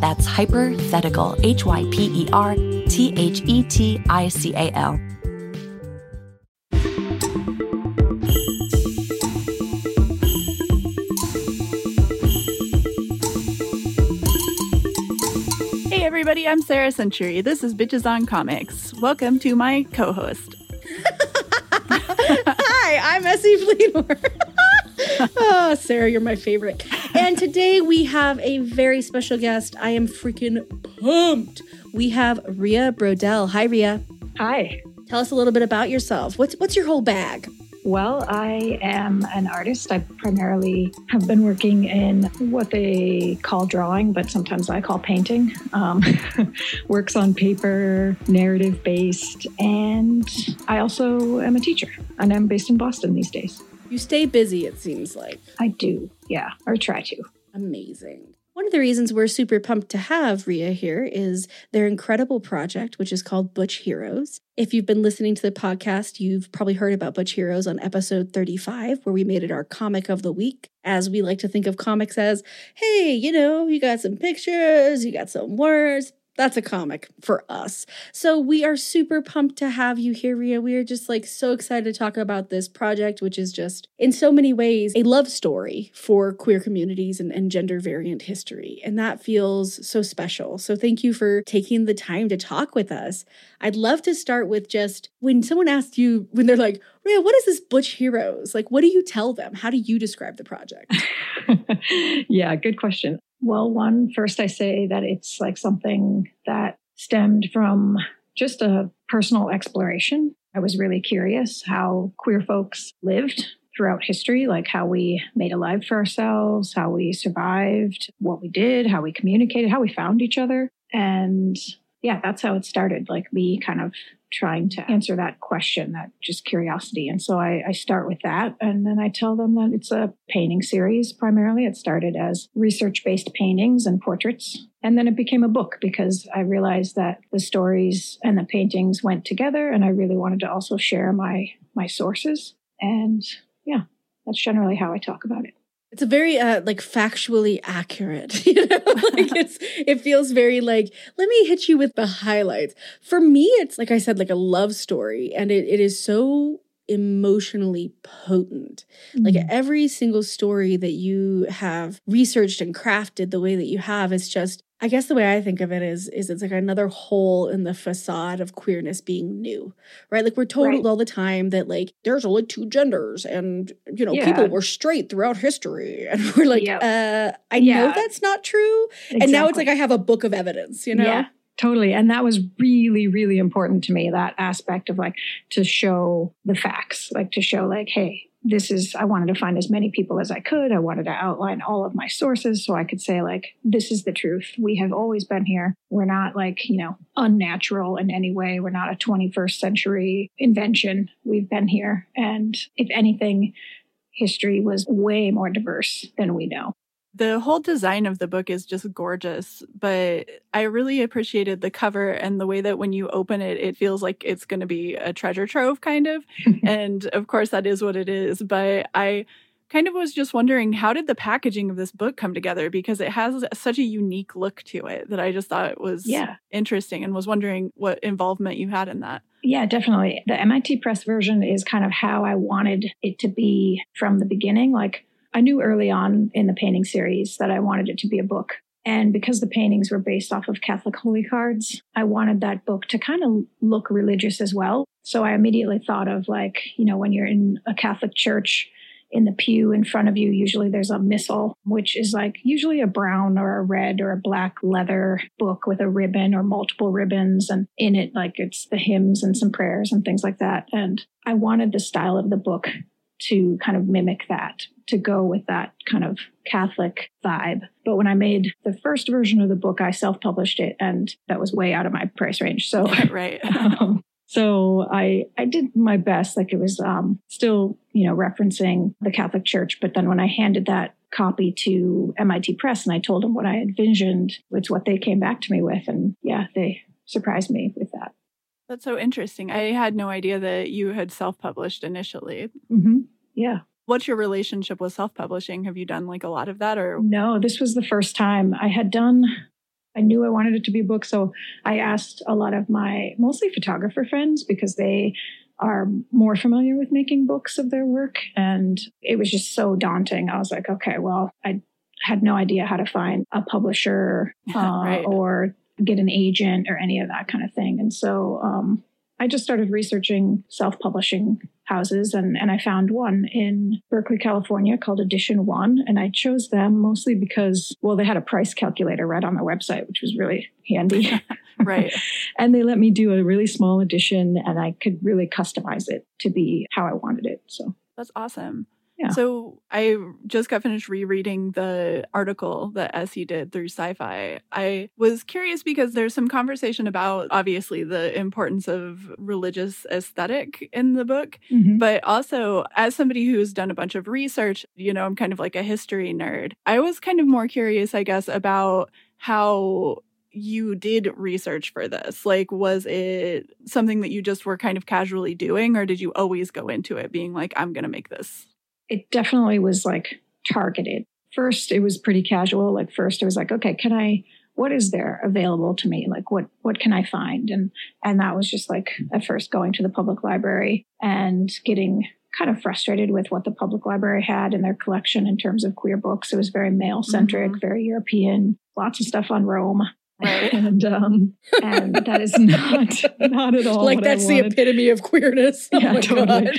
That's Hypothetical, H Y P E R T H E T I C A L. Hey everybody, I'm Sarah Century. This is Bitches on Comics. Welcome to my co-host. Hi, I'm Essie Fleenor. oh, Sarah, you're my favorite. And today we have a very special guest. I am freaking pumped. We have Ria Brodell. Hi, Ria. Hi. Tell us a little bit about yourself. What's what's your whole bag? Well, I am an artist. I primarily have been working in what they call drawing, but sometimes I call painting. Um, works on paper, narrative based, and I also am a teacher, and I'm based in Boston these days. You stay busy, it seems like. I do, yeah, or try to. Amazing. One of the reasons we're super pumped to have Ria here is their incredible project, which is called Butch Heroes. If you've been listening to the podcast, you've probably heard about Butch Heroes on episode 35, where we made it our comic of the week. As we like to think of comics as, hey, you know, you got some pictures, you got some words, that's a comic for us. So we are super pumped to have you here, Ria. We are just like so excited to talk about this project, which is just in so many ways a love story for queer communities and, and gender variant history. And that feels so special. So thank you for taking the time to talk with us. I'd love to start with just when someone asks you, when they're like, Ria, what is this Butch Heroes? Like, what do you tell them? How do you describe the project? yeah, good question. Well, one, first I say that it's like something that stemmed from just a personal exploration. I was really curious how queer folks lived throughout history, like how we made a life for ourselves, how we survived, what we did, how we communicated, how we found each other. And yeah, that's how it started, like me kind of trying to answer that question, that just curiosity. And so I, I, start with that. And then I tell them that it's a painting series primarily. It started as research based paintings and portraits. And then it became a book because I realized that the stories and the paintings went together. And I really wanted to also share my, my sources. And yeah, that's generally how I talk about it it's a very uh like factually accurate you know? Like it's it feels very like let me hit you with the highlights. For me it's like i said like a love story and it, it is so emotionally potent. Mm. like every single story that you have researched and crafted the way that you have is just I guess the way I think of it is is it's like another hole in the facade of queerness being new, right? Like we're told right. all the time that like there's only two genders and you know yeah. people were straight throughout history and we're like yep. uh I yeah. know that's not true. Exactly. And now it's like I have a book of evidence, you know? Yeah. Totally. And that was really, really important to me, that aspect of like to show the facts, like to show, like, hey, this is i wanted to find as many people as i could. I wanted to outline all of my sources so i could say like this is the truth. We have always been here. We're not like you know unnatural in any way. We're not a 21st century invention. We've been here. And if anything history was way more diverse than we know the whole design of the book is just gorgeous, but I really appreciated the cover and the way that when you open it, it feels like it's going to be a treasure trove, kind of. and of course, that is what it is. But I kind of was just wondering how did the packaging of this book come together because it has such a unique look to it that I just thought was yeah. interesting and was wondering what involvement you had in that. Yeah, definitely. The MIT Press version is kind of how I wanted it to be from the beginning. Like I knew early on in the painting series that I wanted it to be a book. And because the paintings were based off of Catholic holy cards, I wanted that book to kind of look religious as well. So I immediately thought of like, you know, when you're in a Catholic church, in the pew in front of you, usually there's a missal, which is like usually a brown or a red or a black leather book with a ribbon or multiple ribbons. And in it, like it's the hymns and some prayers and things like that. And I wanted the style of the book to kind of mimic that, to go with that kind of Catholic vibe. But when I made the first version of the book, I self published it and that was way out of my price range. So, right. um, so I I did my best. Like it was um, still you know referencing the Catholic Church, but then when I handed that copy to MIT Press and I told them what I envisioned, it's what they came back to me with, and yeah, they surprised me with that. That's so interesting. I had no idea that you had self published initially. Mm-hmm. Yeah. What's your relationship with self publishing? Have you done like a lot of that or? No, this was the first time I had done I knew I wanted it to be a book. So I asked a lot of my mostly photographer friends because they are more familiar with making books of their work. And it was just so daunting. I was like, okay, well, I had no idea how to find a publisher uh, right. or get an agent or any of that kind of thing. And so um, I just started researching self publishing houses and, and I found one in Berkeley, California called Edition One. And I chose them mostly because, well, they had a price calculator right on their website, which was really handy. right. and they let me do a really small edition and I could really customize it to be how I wanted it. So that's awesome. Yeah. So I just got finished rereading the article that Essie did through SYFY. I was curious because there's some conversation about obviously the importance of religious aesthetic in the book, mm-hmm. but also as somebody who's done a bunch of research, you know, I'm kind of like a history nerd. I was kind of more curious, I guess, about how you did research for this? Like, was it something that you just were kind of casually doing, or did you always go into it being like, I'm going to make this it definitely was like targeted. First, it was pretty casual. Like first, it was like, okay, can I? What is there available to me? Like what what can I find? And and that was just like at first going to the public library and getting kind of frustrated with what the public library had in their collection in terms of queer books. It was very male centric, mm-hmm. very European, lots of stuff on Rome. Right. and um, and that is not not at all like that's the epitome of queerness. Oh yeah, totally.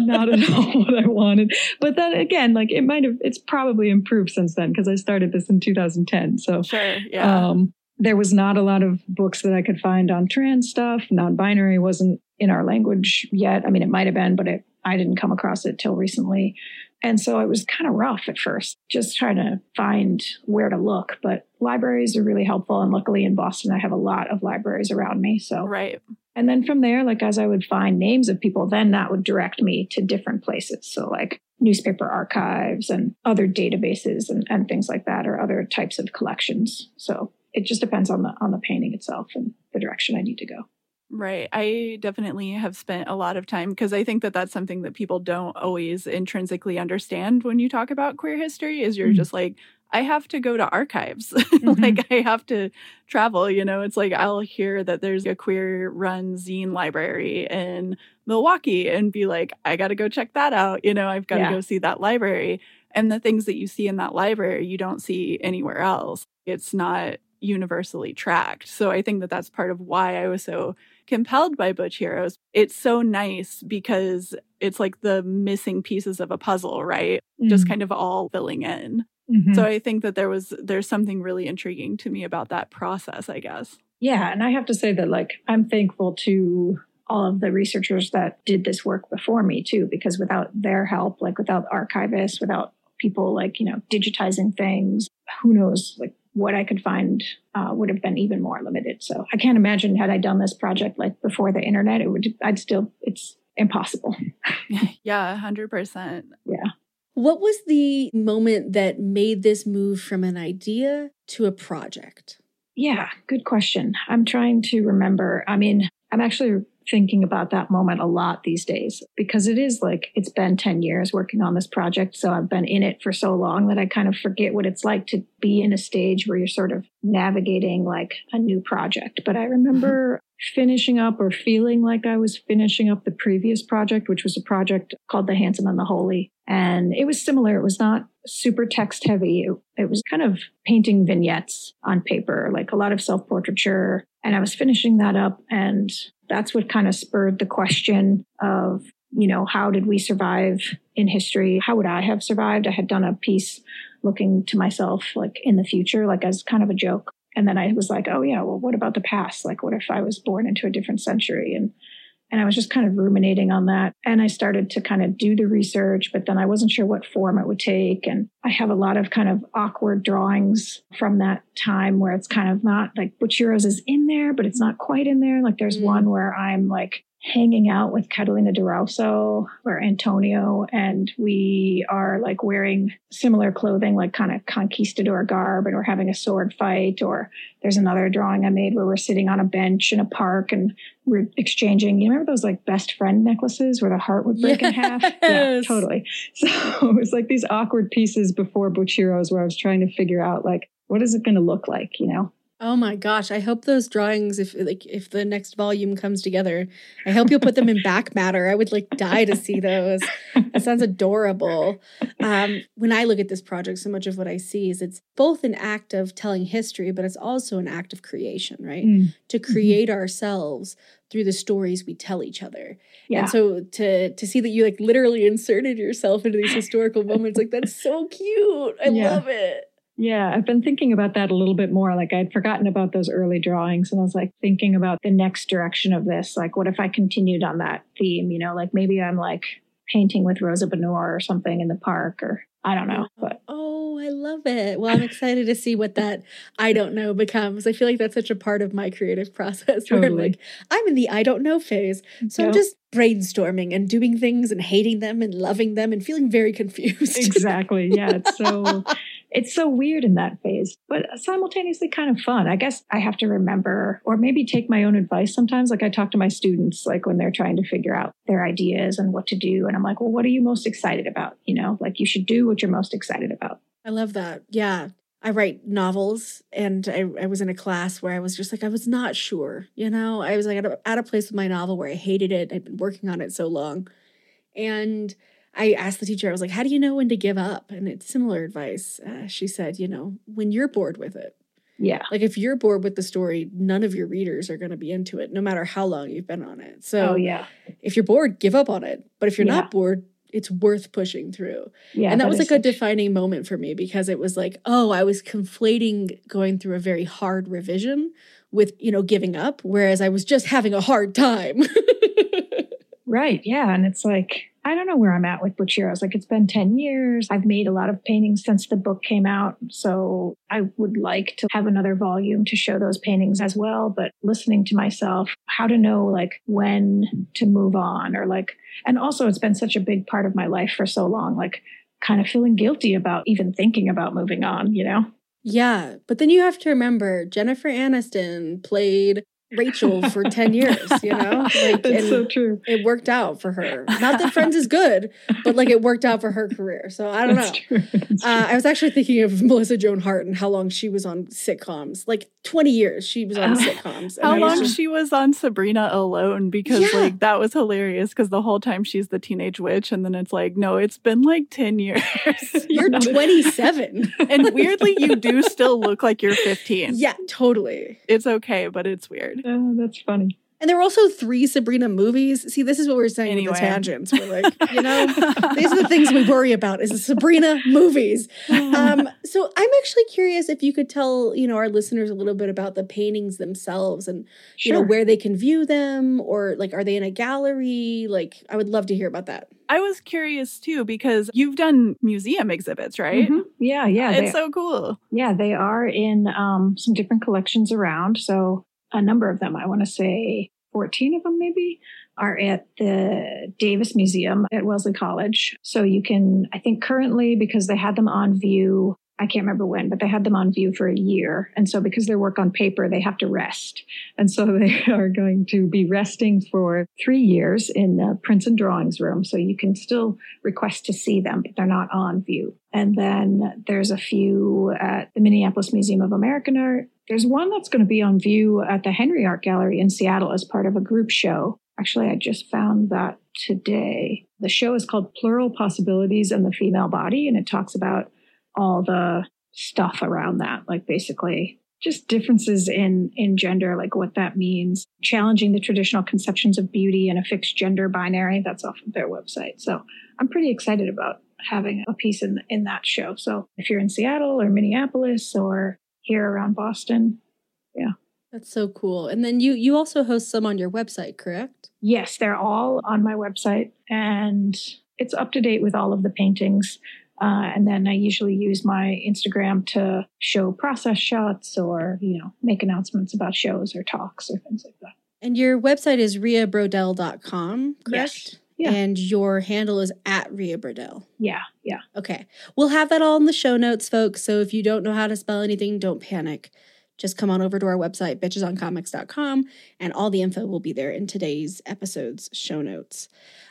not at all what I wanted. But then again, like it might have it's probably improved since then because I started this in 2010. So sure, yeah. Um, there was not a lot of books that I could find on trans stuff. Non-binary wasn't in our language yet. I mean, it might have been, but it, I didn't come across it till recently. And so it was kind of rough at first, just trying to find where to look. But libraries are really helpful. And luckily in Boston, I have a lot of libraries around me. So, right. And then from there, like as I would find names of people, then that would direct me to different places. So, like newspaper archives and other databases and, and things like that, or other types of collections. So, it just depends on the on the painting itself and the direction I need to go. Right. I definitely have spent a lot of time because I think that that's something that people don't always intrinsically understand when you talk about queer history is you're mm-hmm. just like I have to go to archives. Mm-hmm. like I have to travel, you know. It's like I'll hear that there's a queer run zine library in Milwaukee and be like I got to go check that out, you know, I've got to yeah. go see that library. And the things that you see in that library you don't see anywhere else. It's not universally tracked. So I think that that's part of why I was so compelled by Butch Heroes. It's so nice because it's like the missing pieces of a puzzle, right? Mm-hmm. Just kind of all filling in. Mm-hmm. So I think that there was there's something really intriguing to me about that process, I guess. Yeah, and I have to say that like I'm thankful to all of the researchers that did this work before me too because without their help, like without archivists, without people like, you know, digitizing things, who knows like what I could find uh, would have been even more limited. So I can't imagine had I done this project like before the internet, it would, I'd still, it's impossible. yeah, 100%. Yeah. What was the moment that made this move from an idea to a project? Yeah, good question. I'm trying to remember. I mean, I'm actually thinking about that moment a lot these days because it is like it's been 10 years working on this project. So I've been in it for so long that I kind of forget what it's like to be in a stage where you're sort of navigating like a new project. But I remember mm-hmm. finishing up or feeling like I was finishing up the previous project, which was a project called The Handsome and the Holy. And it was similar. It was not super text heavy. It, it was kind of painting vignettes on paper, like a lot of self portraiture. And I was finishing that up. And that's what kind of spurred the question of, you know, how did we survive in history? How would I have survived? I had done a piece looking to myself like in the future, like as kind of a joke. And then I was like, oh yeah, well, what about the past? Like, what if I was born into a different century? And and I was just kind of ruminating on that. And I started to kind of do the research, but then I wasn't sure what form it would take. And I have a lot of kind of awkward drawings from that time where it's kind of not like Butch Heroes is in there, but it's not quite in there. Like there's mm. one where I'm like hanging out with Catalina de or Antonio, and we are like wearing similar clothing, like kind of conquistador garb, and we're having a sword fight. Or there's another drawing I made where we're sitting on a bench in a park and we're exchanging. You remember those like best friend necklaces where the heart would break yes. in half? Yeah, totally. So it was like these awkward pieces before Butch Heroes where I was trying to figure out like, what is it going to look like, you know? Oh my gosh, I hope those drawings if like if the next volume comes together, I hope you'll put them in back matter. I would like die to see those. That sounds adorable. Um, when I look at this project, so much of what I see is it's both an act of telling history, but it's also an act of creation, right? Mm. To mm-hmm. create mm-hmm. ourselves through the stories we tell each other. Yeah. And so to to see that you like literally inserted yourself into these historical moments, like that's so cute. I yeah. love it. Yeah, I've been thinking about that a little bit more. Like I'd forgotten about those early drawings and I was like thinking about the next direction of this. Like, what if I continued on that theme? You know, like maybe I'm like painting with Rosa Bonheur or something in the park or I don't know. But oh, I love it. Well, I'm excited to see what that I don't know becomes. I feel like that's such a part of my creative process totally. where I'm like, I'm in the I don't know phase. So. I'm just brainstorming and doing things and hating them and loving them and feeling very confused. exactly. Yeah. It's so it's so weird in that phase, but simultaneously kind of fun. I guess I have to remember or maybe take my own advice sometimes. Like I talk to my students, like when they're trying to figure out their ideas and what to do. And I'm like, well, what are you most excited about? You know, like you should do what you're most excited about. I love that. Yeah. I write novels and I, I was in a class where I was just like, I was not sure, you know, I was like at a, at a place with my novel where I hated it. I'd been working on it so long. And I asked the teacher, I was like, how do you know when to give up? And it's similar advice. Uh, she said, you know, when you're bored with it. Yeah. Like if you're bored with the story, none of your readers are going to be into it, no matter how long you've been on it. So, oh, yeah. If you're bored, give up on it. But if you're yeah. not bored, it's worth pushing through. Yeah. And that, that was like a defining moment for me because it was like, oh, I was conflating going through a very hard revision with, you know, giving up, whereas I was just having a hard time. right. Yeah. And it's like, I don't know where I'm at with Butch Heroes. Like it's been 10 years. I've made a lot of paintings since the book came out. So I would like to have another volume to show those paintings as well. But listening to myself, how to know like when to move on or like, and also it's been such a big part of my life for so long, like kind of feeling guilty about even thinking about moving on, you know? Yeah. But then you have to remember Jennifer Aniston played Rachel for 10 years, you know? Like so true. It worked out for her. Not that Friends is good, but like it worked out for her career. So I don't That's know. Uh, I was actually thinking of Melissa Joan Hart and how long she was on sitcoms. Like 20 years she was on uh, sitcoms. How long just... she was on Sabrina alone because yeah. like that was hilarious because the whole time she's the teenage witch and then it's like, no, it's been like 10 years. you're 27. and weirdly, you do still look like you're 15. Yeah, totally. It's okay, but it's weird. Oh, that's funny. And there were also three Sabrina movies. See, this is what we're saying anyway. with the tangents. We're like, you know, these are the things we worry about is the Sabrina movies. Um, so I'm actually curious if you could tell, you know, our listeners a little bit about the paintings themselves and, you know, where they can view them or like, are they in a gallery? Like, I would love to hear about that. I was curious too because you've done museum exhibits, right? Mm-hmm. Yeah, yeah. It's so cool. Yeah, they are in um, some different collections around. So a number of them, I want to say 14 of them maybe, are at the Davis Museum at Wellesley College. So you can, I think currently, because they had them on view I can't remember when, but they had them on view for a year. And so because they work on paper, they have to rest. And so they are going to be resting for three years in the prints and drawings room. So you can still request to see them, but they're not on view. And then there's a few at the Minneapolis Museum of American Art. There's one that's going to be on view at the Henry Art Gallery in Seattle as part of a group show. Actually, I just found that today. The show is called Plural Possibilities in the Female Body, and it talks about all the stuff around that, like basically just differences in in gender, like what that means, challenging the traditional conceptions of beauty and a fixed gender binary. That's off of their website. So I'm pretty excited about having a piece in in that show. So if you're in Seattle or Minneapolis or here around Boston, yeah. That's so cool. And then you you also host some on your website, correct? Yes, they're all on my website and it's up to date with all of the paintings. Uh, and then I usually use my Instagram to show process shots or, you know, make announcements about shows or talks or things like that. And your website is riabrodell.com, correct? Yes. Yeah. And your handle is at Ria Brodell. Yeah, yeah. Okay. We'll have that all in the show notes, folks. So if you don't know how to spell anything, don't panic. Just come on over to our website, bitchesoncomics.com, and all the info will be there in today's episode's show notes.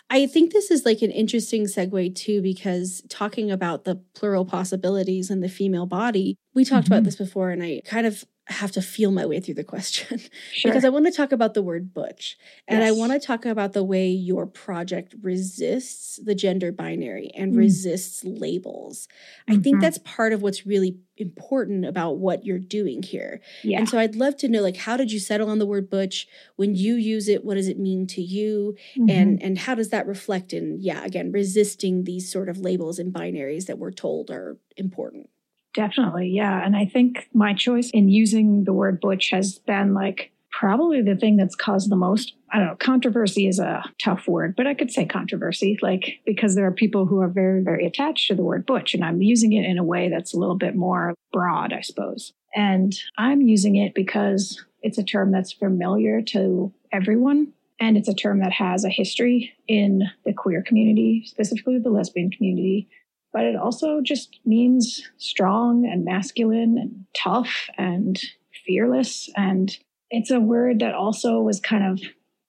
I think this is like an interesting segue too, because talking about the plural possibilities and the female body, we talked mm-hmm. about this before, and I kind of have to feel my way through the question sure. because I want to talk about the word butch and yes. I want to talk about the way your project resists the gender binary and mm. resists labels. Mm-hmm. I think mm-hmm. that's part of what's really important about what you're doing here. Yeah. And so I'd love to know like how did you settle on the word butch when you use it what does it mean to you mm-hmm. and and how does that reflect in yeah again resisting these sort of labels and binaries that we're told are important. Definitely, yeah. And I think my choice in using the word butch has been like probably the thing that's caused the most i don't know controversy is a tough word but i could say controversy like because there are people who are very very attached to the word butch and i'm using it in a way that's a little bit more broad i suppose and i'm using it because it's a term that's familiar to everyone and it's a term that has a history in the queer community specifically the lesbian community but it also just means strong and masculine and tough and fearless. And it's a word that also was kind of,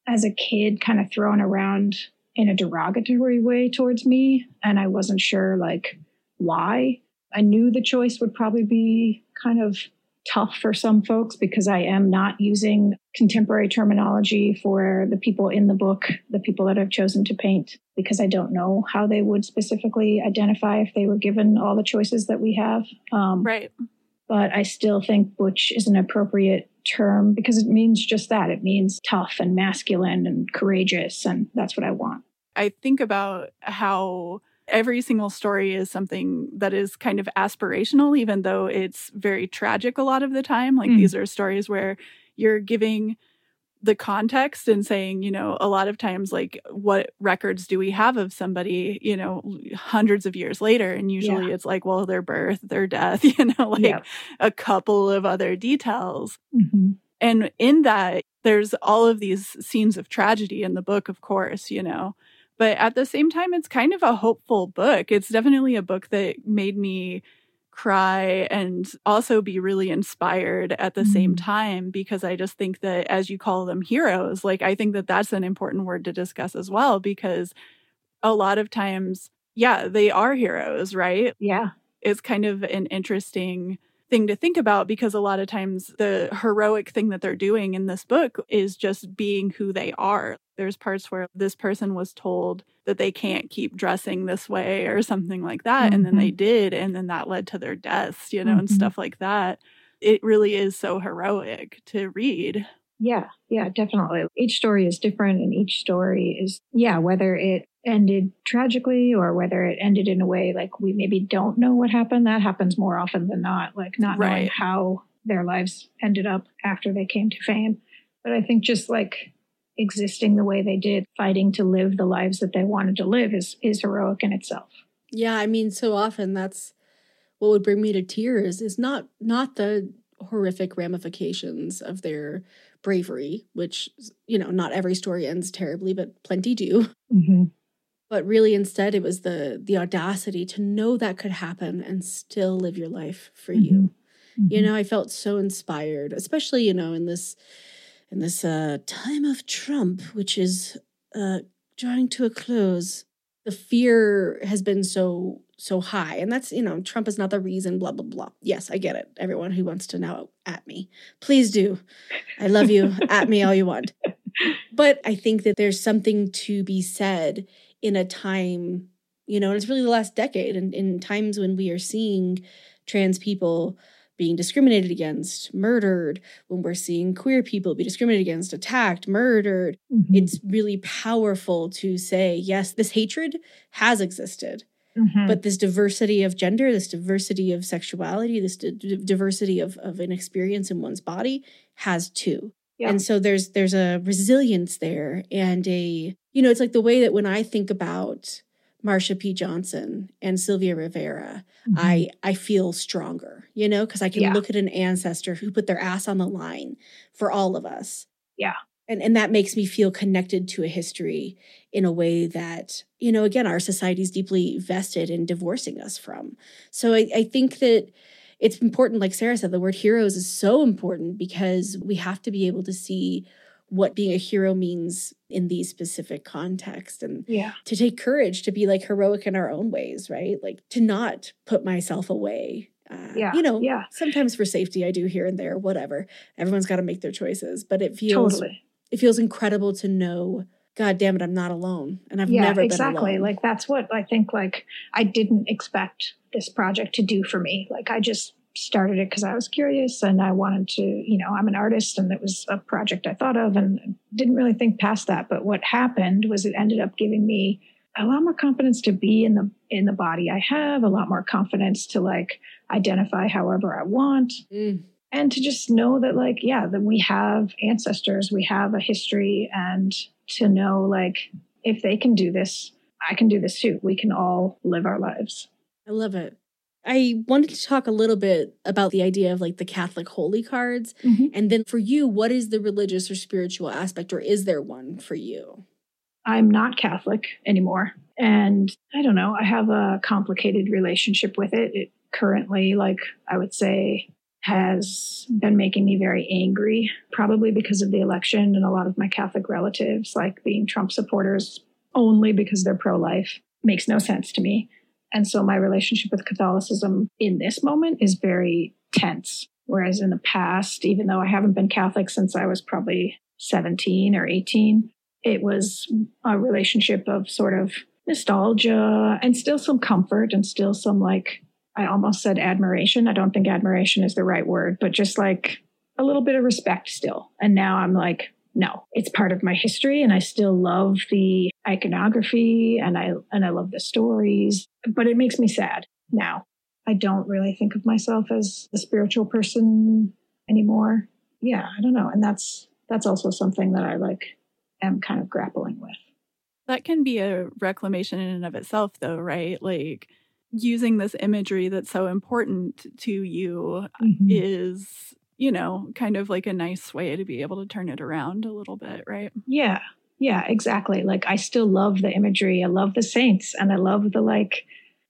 as a kid, kind of thrown around in a derogatory way towards me. And I wasn't sure, like, why. I knew the choice would probably be kind of tough for some folks because I am not using contemporary terminology for the people in the book, the people that I've chosen to paint, because I don't know how they would specifically identify if they were given all the choices that we have. Um, right. But I still think butch is an appropriate term because it means just that. It means tough and masculine and courageous. And that's what I want. I think about how every single story is something that is kind of aspirational, even though it's very tragic a lot of the time. Like mm. these are stories where you're giving the context and saying, you know, a lot of times, like, what records do we have of somebody, you know, hundreds of years later? And usually yeah. it's like, well, their birth, their death, you know, like yeah. a couple of other details. Mm-hmm. And in that, there's all of these scenes of tragedy in the book, of course, you know. But at the same time, it's kind of a hopeful book. It's definitely a book that made me cry and also be really inspired at the mm. same time because I just think that as you call them heroes, like I think that that's an important word to discuss as well because a lot of times, yeah, they are heroes, right? Yeah. It's kind of an interesting thing to think about because a lot of times the heroic thing that they're doing in this book is just being who they are. There's parts where this person was told that they can't keep dressing this way or something like that. Mm-hmm. And then they mm-hmm. did. And then that led to their deaths, you know, mm-hmm. and stuff like that. It really is so heroic to read. Yeah, yeah, definitely. Each story is different, and each story is, yeah, whether it ended tragically or whether it ended in a way like we maybe don't know what happened. That happens more often than not, like not right. knowing how their lives ended up after they came to fame. But I think just like existing the way they did, fighting to live the lives that they wanted to live is is heroic in itself. Yeah, I mean so often that's what would bring me to tears is not not the horrific ramifications of their bravery, which you know, not every story ends terribly, but plenty do. Mm-hmm but really instead it was the the audacity to know that could happen and still live your life for mm-hmm. you mm-hmm. you know i felt so inspired especially you know in this in this uh time of trump which is uh drawing to a close. The fear has been so so high and that's you know trump is not the reason blah blah blah. Yes i get it. Everyone who wants to now at me. Please do. I love you. At me all you want. But i think that there's something to be said in a time, you know, and it's really the last decade and in times when we are seeing trans people being discriminated against, murdered, when we're seeing queer people be discriminated against, attacked, murdered, mm-hmm. it's really powerful to say, yes, this hatred has existed. Mm-hmm. But this diversity of gender, this diversity of sexuality, this d- diversity of, of an experience in one's body has too. Yeah. And so there's there's a resilience there and a you know it's like the way that when I think about Marsha P. Johnson and Sylvia Rivera, mm-hmm. I I feel stronger, you know, because I can yeah. look at an ancestor who put their ass on the line for all of us. Yeah. And and that makes me feel connected to a history in a way that, you know, again, our society is deeply vested in divorcing us from. So I, I think that it's important, like Sarah said, the word heroes is so important because we have to be able to see what being a hero means in these specific contexts and yeah. to take courage to be like heroic in our own ways right like to not put myself away uh, yeah you know yeah sometimes for safety i do here and there whatever everyone's got to make their choices but it feels totally. it feels incredible to know god damn it i'm not alone and i've never been alone. yeah, never exactly like that's what i think like i didn't expect this project to do for me like i just started it because I was curious and I wanted to, you know, I'm an artist and it was a project I thought of and didn't really think past that. But what happened was it ended up giving me a lot more confidence to be in the in the body I have, a lot more confidence to like identify however I want. Mm. And to just know that, like, yeah, that we have ancestors, we have a history, and to know, like, if they can do this, I can do this too. We can all live our lives. I love it. I wanted to talk a little bit about the idea of like the Catholic holy cards. Mm-hmm. And then for you, what is the religious or spiritual aspect, or is there one for you? I'm not Catholic anymore. And I don't know, I have a complicated relationship with it. It currently, like I would say, has been making me very angry, probably because of the election and a lot of my Catholic relatives, like being Trump supporters only because they're pro life, makes no sense to me. And so my relationship with Catholicism in this moment is very tense. Whereas in the past, even though I haven't been Catholic since I was probably 17 or 18, it was a relationship of sort of nostalgia and still some comfort and still some like, I almost said admiration. I don't think admiration is the right word, but just like a little bit of respect still. And now I'm like, no, it's part of my history and I still love the iconography and I and I love the stories, but it makes me sad now. I don't really think of myself as a spiritual person anymore. Yeah, I don't know. And that's that's also something that I like am kind of grappling with. That can be a reclamation in and of itself though, right? Like using this imagery that's so important to you mm-hmm. is you know, kind of like a nice way to be able to turn it around a little bit, right? Yeah. Yeah, exactly. Like I still love the imagery. I love the saints and I love the like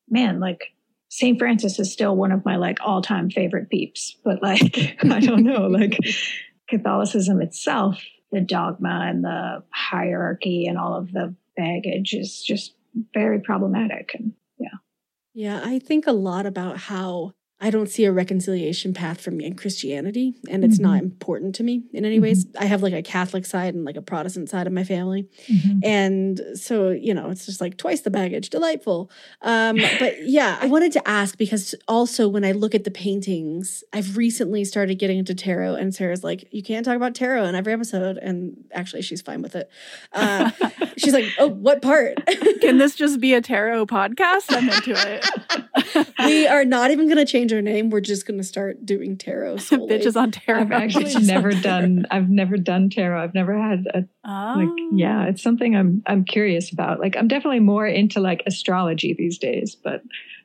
man, like St. Francis is still one of my like all-time favorite peeps, but like I don't know, like Catholicism itself, the dogma and the hierarchy and all of the baggage is just very problematic and yeah. Yeah, I think a lot about how I don't see a reconciliation path for me in Christianity, and it's mm-hmm. not important to me in any mm-hmm. ways. I have like a Catholic side and like a Protestant side of my family, mm-hmm. and so you know it's just like twice the baggage. Delightful, um, but yeah, I wanted to ask because also when I look at the paintings, I've recently started getting into tarot, and Sarah's like, "You can't talk about tarot in every episode," and actually she's fine with it. Uh, she's like, "Oh, what part? Can this just be a tarot podcast? I'm into it." we are not even going to change change our name. We're just going to start doing tarot. Bitches on tarot. I've actually never done. I've never done tarot. I've never had a oh. like. Yeah, oh. it's something I'm I'm curious about. Like I'm definitely more into like astrology these days, but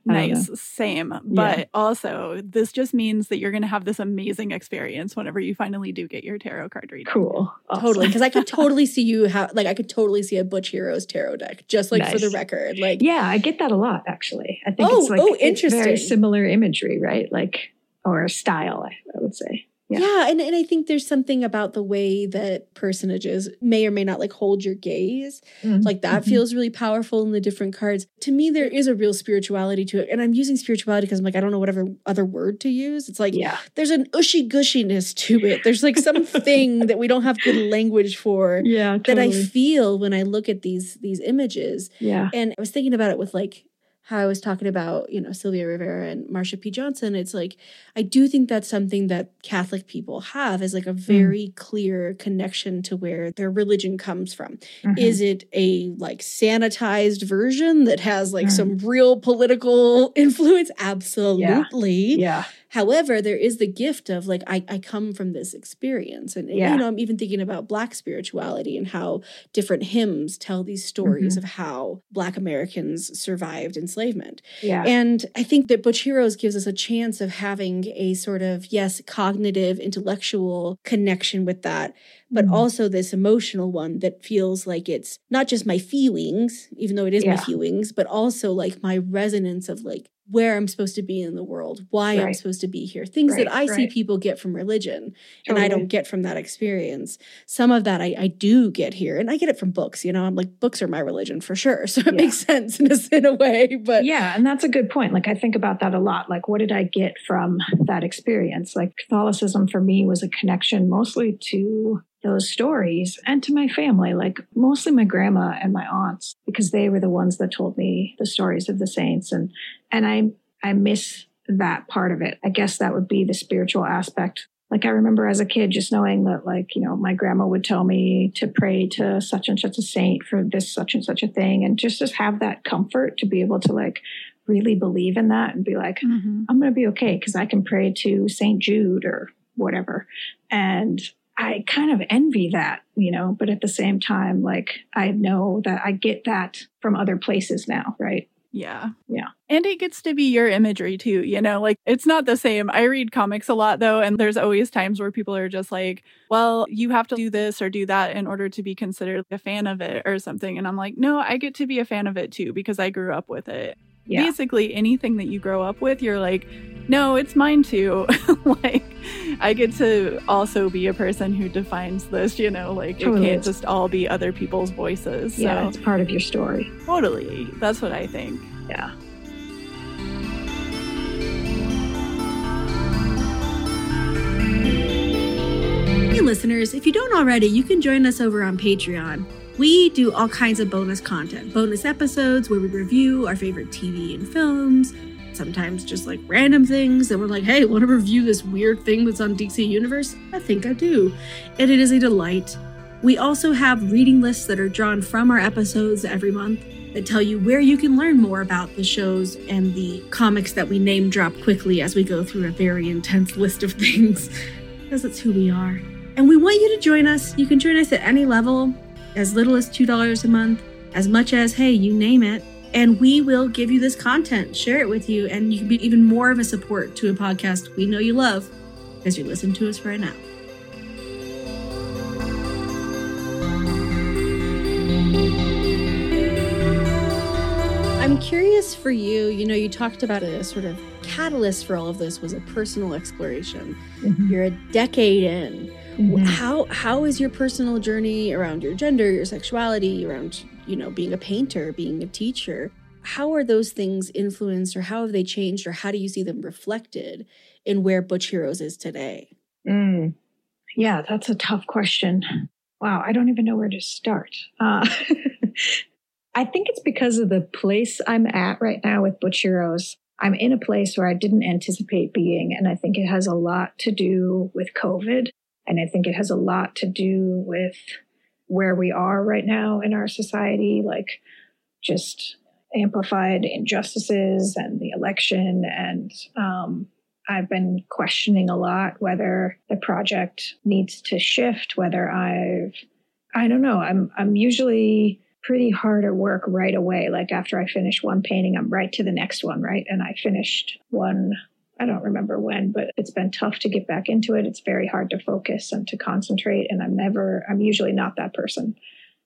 Oh, nice. Same. But yeah. also, this just means that you're going to have this amazing experience whenever you finally do get your tarot card reading. Cool. Awesome. Totally. Because I could totally see you have, like, I could totally see a Butch Heroes tarot deck, just like nice. for the record. Like, yeah, I get that a lot, actually. I think oh, oh, it's like, oh, interesting. very similar imagery, right? Like, or style, I, I would say. Yeah. yeah, and, and I think there's something about the way that personages may or may not like hold your gaze. Mm-hmm. Like that mm-hmm. feels really powerful in the different cards. To me, there is a real spirituality to it. And I'm using spirituality because I'm like, I don't know whatever other word to use. It's like, yeah, there's an ushy gushiness to it. There's like something that we don't have good language for. Yeah. Totally. That I feel when I look at these these images. Yeah. And I was thinking about it with like how I was talking about, you know, Sylvia Rivera and Marsha P. Johnson, it's like I do think that's something that Catholic people have is like a mm. very mm. clear connection to where their religion comes from. Mm-hmm. Is it a like sanitized version that has like mm. some real political influence? Absolutely. Yeah. yeah. However, there is the gift of like I, I come from this experience. And yeah. you know, I'm even thinking about black spirituality and how different hymns tell these stories mm-hmm. of how black Americans survived enslavement. Yeah. And I think that Butch Heroes gives us a chance of having a sort of, yes, cognitive, intellectual connection with that, but mm-hmm. also this emotional one that feels like it's not just my feelings, even though it is yeah. my feelings, but also like my resonance of like where I'm supposed to be in the world, why right. I'm supposed to be here, things right, that I right. see people get from religion totally. and I don't get from that experience. Some of that I, I, do get here and I get it from books. You know, I'm like, books are my religion for sure. So it yeah. makes sense in a, in a way. But yeah, and that's a good point. Like, I think about that a lot. Like, what did I get from that experience? Like, Catholicism for me was a connection mostly to those stories and to my family, like mostly my grandma and my aunts, because they were the ones that told me the stories of the saints. And, and I, I miss that part of it. I guess that would be the spiritual aspect. Like I remember as a kid, just knowing that, like, you know, my grandma would tell me to pray to such and such a saint for this, such and such a thing. And just, just have that comfort to be able to like really believe in that and be like, mm-hmm. I'm going to be okay because I can pray to St. Jude or whatever. And I kind of envy that, you know, but at the same time, like I know that I get that from other places now, right? Yeah. Yeah. And it gets to be your imagery too, you know, like it's not the same. I read comics a lot though, and there's always times where people are just like, well, you have to do this or do that in order to be considered a fan of it or something. And I'm like, no, I get to be a fan of it too because I grew up with it yeah. basically anything that you grow up with, you're like, no, it's mine too. like, I get to also be a person who defines this, you know, like totally. it can't just all be other people's voices. Yeah, so. it's part of your story. Totally. That's what I think. Yeah. Hey, listeners, if you don't already, you can join us over on Patreon. We do all kinds of bonus content, bonus episodes where we review our favorite TV and films, sometimes just like random things that we're like, hey, want to review this weird thing that's on DC Universe? I think I do. And it is a delight. We also have reading lists that are drawn from our episodes every month that tell you where you can learn more about the shows and the comics that we name drop quickly as we go through a very intense list of things, because that's who we are. And we want you to join us. You can join us at any level as little as $2 a month, as much as, hey, you name it. And we will give you this content, share it with you, and you can be even more of a support to a podcast we know you love because you listen to us right now. I'm curious for you, you know, you talked about it a sort of catalyst for all of this was a personal exploration. Mm-hmm. You're a decade in. Mm-hmm. How how is your personal journey around your gender, your sexuality, around you know being a painter, being a teacher? How are those things influenced, or how have they changed, or how do you see them reflected in where Butch Heroes is today? Mm. Yeah, that's a tough question. Wow, I don't even know where to start. Uh, I think it's because of the place I'm at right now with Butch Heroes. I'm in a place where I didn't anticipate being, and I think it has a lot to do with COVID. And I think it has a lot to do with where we are right now in our society, like just amplified injustices and the election. And um, I've been questioning a lot whether the project needs to shift, whether I've, I don't know, I'm, I'm usually pretty hard at work right away. Like after I finish one painting, I'm right to the next one, right? And I finished one I don't remember when, but it's been tough to get back into it. It's very hard to focus and to concentrate. And I'm never, I'm usually not that person.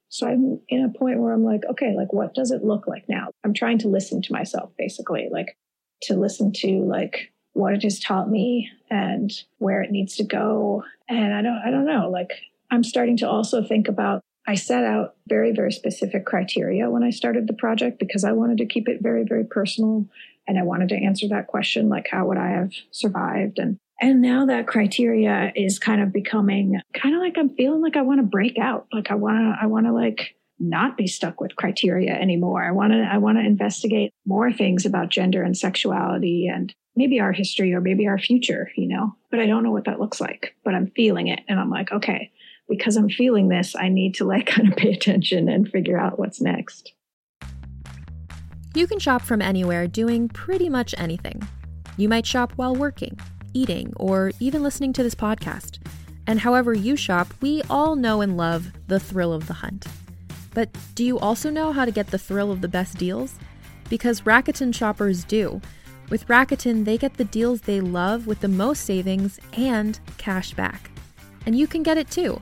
So I'm in a point where I'm like, okay, like what does it look like now? I'm trying to listen to myself basically, like to listen to like what it has taught me and where it needs to go. And I don't I don't know, like I'm starting to also think about I set out very, very specific criteria when I started the project because I wanted to keep it very, very personal. And I wanted to answer that question, like, how would I have survived? And and now that criteria is kind of becoming kind of like I'm feeling like I want to break out. Like I want to, I want to like not be stuck with criteria anymore. I want to, I want to investigate more things about gender and sexuality and maybe our history or maybe our future, you know, but I don't know what that looks like, but I'm feeling it. And I'm like, okay, because I'm feeling this, I need to like kind of pay attention and figure out what's next. You can shop from anywhere doing pretty much anything. You might shop while working, eating, or even listening to this podcast. And however you shop, we all know and love the thrill of the hunt. But do you also know how to get the thrill of the best deals? Because Rakuten shoppers do. With Rakuten, they get the deals they love with the most savings and cash back. And you can get it too.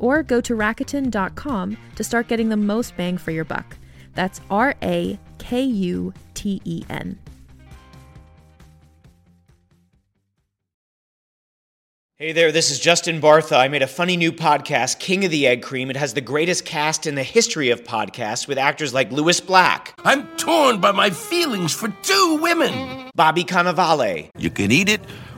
or go to Rakuten.com to start getting the most bang for your buck. That's R A K U T E N. Hey there, this is Justin Bartha. I made a funny new podcast, King of the Egg Cream. It has the greatest cast in the history of podcasts with actors like Lewis Black. I'm torn by my feelings for two women. Bobby Cannavale. You can eat it,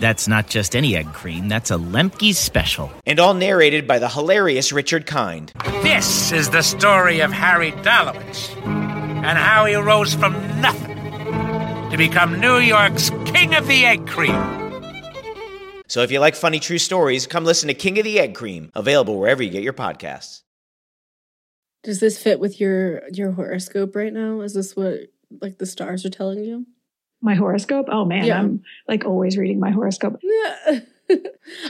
That's not just any egg cream, that's a Lemke's special. And all narrated by the hilarious Richard Kind. This is the story of Harry Dalowitz and how he rose from nothing to become New York's King of the Egg Cream. So if you like funny true stories, come listen to King of the Egg Cream, available wherever you get your podcasts. Does this fit with your your horoscope right now? Is this what like the stars are telling you? My horoscope? Oh man, yeah. I'm like always reading my horoscope. Yeah.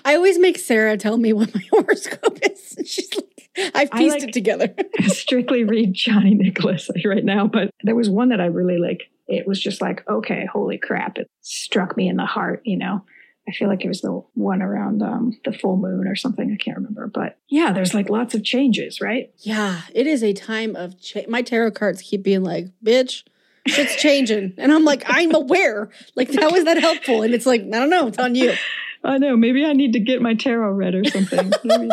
I always make Sarah tell me what my horoscope is. She's like, I've pieced like, it together. strictly read Chani Nicholas right now, but there was one that I really like. It was just like, okay, holy crap! It struck me in the heart. You know, I feel like it was the one around um, the full moon or something. I can't remember, but yeah, there's like lots of changes, right? Yeah, it is a time of change. My tarot cards keep being like, bitch. Shit's changing. And I'm like, I'm aware. Like, how is that helpful? And it's like, I don't know. It's on you. I know. Maybe I need to get my tarot read or something.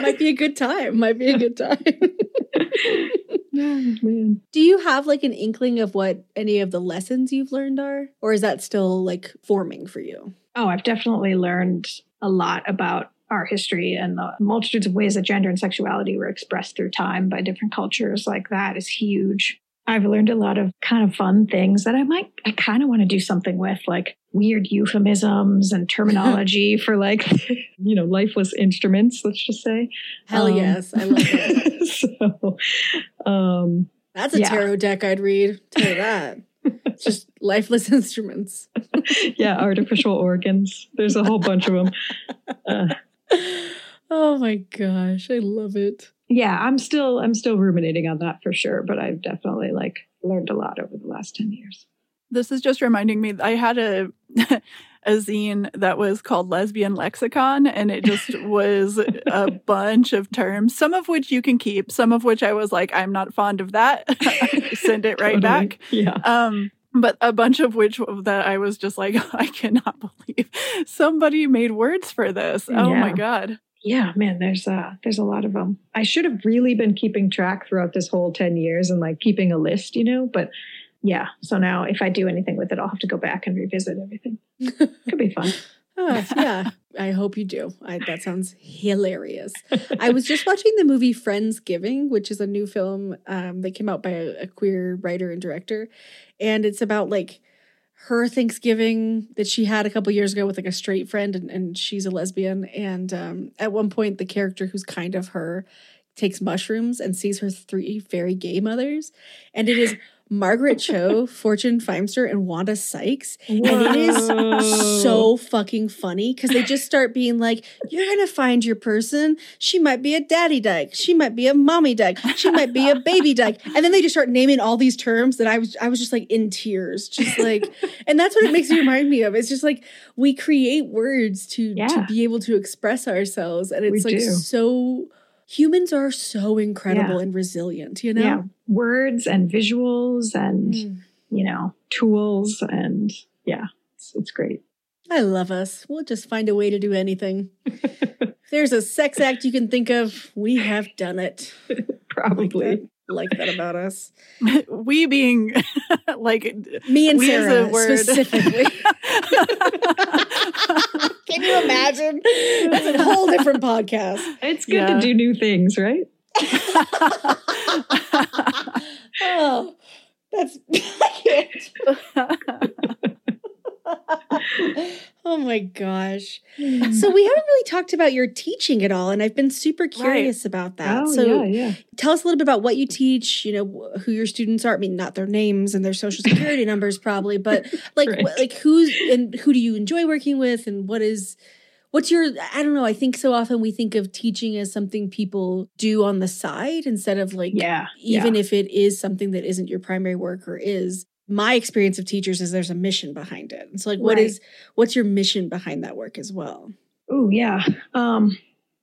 Might be a good time. Might be a good time. oh, man. Do you have like an inkling of what any of the lessons you've learned are? Or is that still like forming for you? Oh, I've definitely learned a lot about our history and the multitudes of ways that gender and sexuality were expressed through time by different cultures. Like that is huge. I've learned a lot of kind of fun things that I might, I kind of want to do something with, like weird euphemisms and terminology for like, you know, lifeless instruments, let's just say. Hell um, yes. I love it. so, um, that's a yeah. tarot deck I'd read. Tell you that. just lifeless instruments. yeah, artificial organs. There's a whole bunch of them. Uh, oh my gosh, I love it yeah, I'm still I'm still ruminating on that for sure, but I've definitely like learned a lot over the last 10 years. This is just reminding me I had a a zine that was called Lesbian Lexicon and it just was a bunch of terms, some of which you can keep, some of which I was like I'm not fond of that. Send it right totally. back. Yeah. Um but a bunch of which that I was just like, I cannot believe somebody made words for this. Oh yeah. my god yeah, man, there's uh there's a lot of them. I should have really been keeping track throughout this whole 10 years and like keeping a list, you know, but yeah, so now if I do anything with it, I'll have to go back and revisit everything. Could be fun. uh, yeah. I hope you do. I, that sounds hilarious. I was just watching the movie Friendsgiving, which is a new film um, that came out by a, a queer writer and director, and it's about like her Thanksgiving that she had a couple years ago with like a straight friend, and, and she's a lesbian. And um, at one point, the character who's kind of her takes mushrooms and sees her three very gay mothers, and it is Margaret Cho, Fortune Feimster, and Wanda Sykes. Whoa. And it is so fucking funny because they just start being like, You're gonna find your person. She might be a daddy dyke. She might be a mommy dyke. She might be a baby dyke. And then they just start naming all these terms that I was I was just like in tears. Just like and that's what it makes me remind me of. It's just like we create words to yeah. to be able to express ourselves. And it's we like do. so humans are so incredible yeah. and resilient, you know? Yeah. Words and visuals and, mm. you know, tools. And yeah, it's, it's great. I love us. We'll just find a way to do anything. if there's a sex act you can think of, we have done it. Probably. Like that, like that about us. we being like me and Sarah specifically. Can you imagine? That's a whole different podcast. It's good yeah. to do new things, right? oh, that's I can't. oh my gosh. Hmm. So we haven't really talked about your teaching at all and I've been super curious right. about that. Oh, so yeah, yeah. tell us a little bit about what you teach, you know, who your students are. I mean, not their names and their social security numbers probably, but like right. like who's and who do you enjoy working with and what is what's your I don't know, I think so often we think of teaching as something people do on the side instead of like yeah, even yeah. if it is something that isn't your primary work or is my experience of teachers is there's a mission behind it. And so like what right. is what's your mission behind that work as well? Oh yeah. Um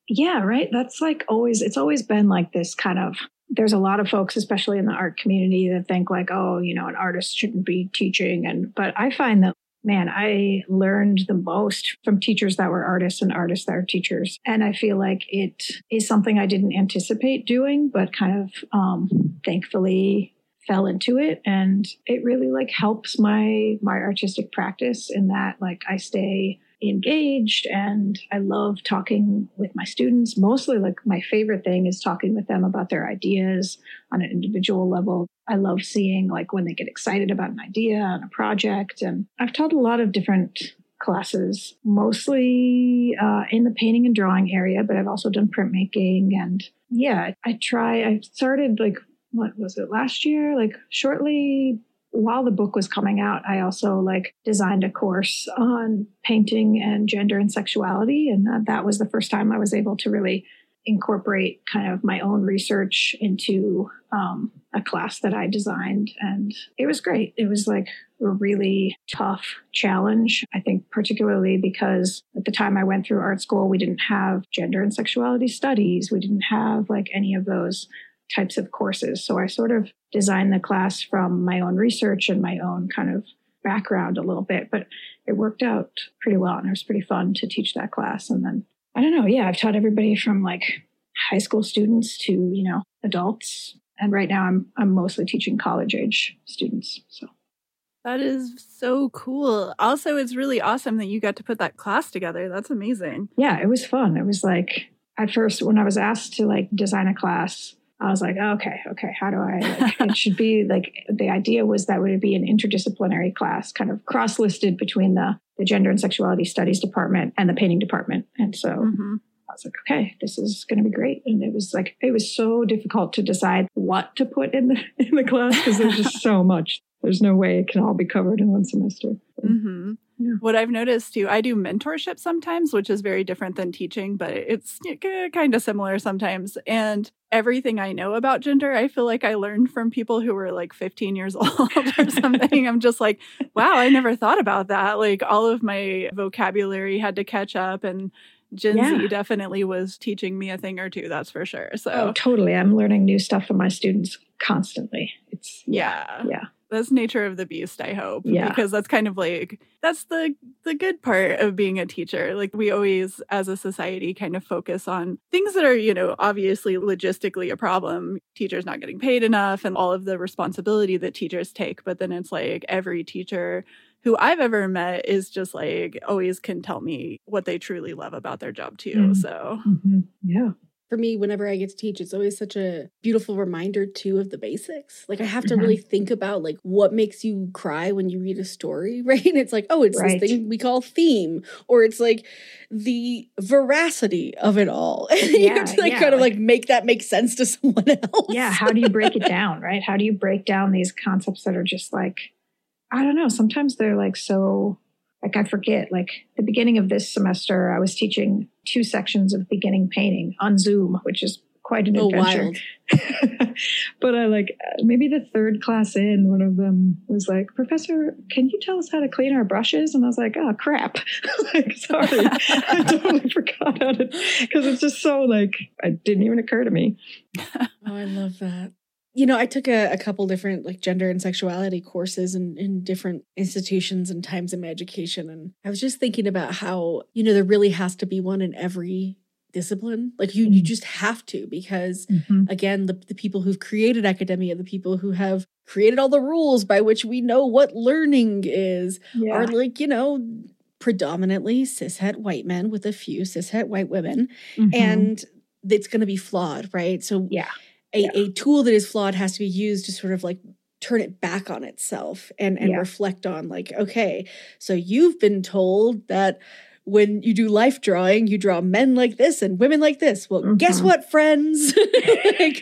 yeah, right. That's like always it's always been like this kind of there's a lot of folks especially in the art community that think like oh, you know, an artist shouldn't be teaching and but I find that man, I learned the most from teachers that were artists and artists that are teachers. And I feel like it is something I didn't anticipate doing, but kind of um, thankfully fell into it and it really like helps my my artistic practice in that like I stay engaged and I love talking with my students. Mostly like my favorite thing is talking with them about their ideas on an individual level. I love seeing like when they get excited about an idea on a project and I've taught a lot of different classes, mostly uh, in the painting and drawing area, but I've also done printmaking and yeah, I try. I started like what was it last year? Like shortly while the book was coming out, I also like designed a course on painting and gender and sexuality. And that, that was the first time I was able to really incorporate kind of my own research into um, a class that I designed. And it was great. It was like a really tough challenge, I think, particularly because at the time I went through art school, we didn't have gender and sexuality studies. We didn't have like any of those types of courses. So I sort of designed the class from my own research and my own kind of background a little bit, but it worked out pretty well and it was pretty fun to teach that class. And then I don't know, yeah, I've taught everybody from like high school students to, you know, adults. And right now I'm I'm mostly teaching college age students. So that is so cool. Also, it's really awesome that you got to put that class together. That's amazing. Yeah, it was fun. It was like at first when I was asked to like design a class, I was like, okay, okay, how do I? Like, it should be like the idea was that would be an interdisciplinary class, kind of cross listed between the the gender and sexuality studies department and the painting department. And so mm-hmm. I was like, okay, this is going to be great. And it was like it was so difficult to decide what to put in the in the class because there's just so much. There's no way it can all be covered in one semester. Mm-hmm. Yeah. What I've noticed too, I do mentorship sometimes, which is very different than teaching, but it's kind of similar sometimes. And everything I know about gender, I feel like I learned from people who were like 15 years old or something. I'm just like, wow, I never thought about that. Like all of my vocabulary had to catch up and Gen yeah. Z definitely was teaching me a thing or two, that's for sure. So oh, totally. I'm learning new stuff from my students constantly. It's yeah. Yeah that's nature of the beast i hope yeah because that's kind of like that's the the good part of being a teacher like we always as a society kind of focus on things that are you know obviously logistically a problem teachers not getting paid enough and all of the responsibility that teachers take but then it's like every teacher who I've ever met is just like always can tell me what they truly love about their job too. Mm. So Mm-hmm. Yeah. For me, whenever I get to teach, it's always such a beautiful reminder too of the basics. Like I have to Mhm. really think about like what makes you cry when you read a story, right? And it's like, oh, it's Right. this thing we call theme, or it's like the veracity of it all. And you have Yeah, to like yeah, kind of like- like make that make sense to someone else. Yeah. How do you break it down, right? How do you break down these concepts that are just like, I don't know. Sometimes they're like so, like I forget. Like the beginning of this semester, I was teaching two sections of beginning painting on Zoom, which is quite an Oh, adventure. wild. but I like uh, maybe the third class in, one of them was like, Professor, can you tell us how to clean our brushes? And I was like, oh crap. like, sorry. I totally forgot how to because it's just so like it didn't even occur to me. Oh, I love that. You know, I took a, a couple different like gender and sexuality courses in, in different institutions and times in my education. And I was just thinking about how, you know, there really has to be one in every discipline. Like you, you Mm. just have to, because Mhm. again, the, the people who've created academia, the people who have created all the rules by which we know what learning is, Yeah. are like, you know, predominantly cishet white men with a few cishet white women Mhm. and it's going to be flawed, right? So yeah. A, a tool that is flawed has to be used to sort of like turn it back on itself and and Yeah. reflect on like okay so you've been told that when you do life drawing you draw men like this and women like this well guess Mhm. what friends like,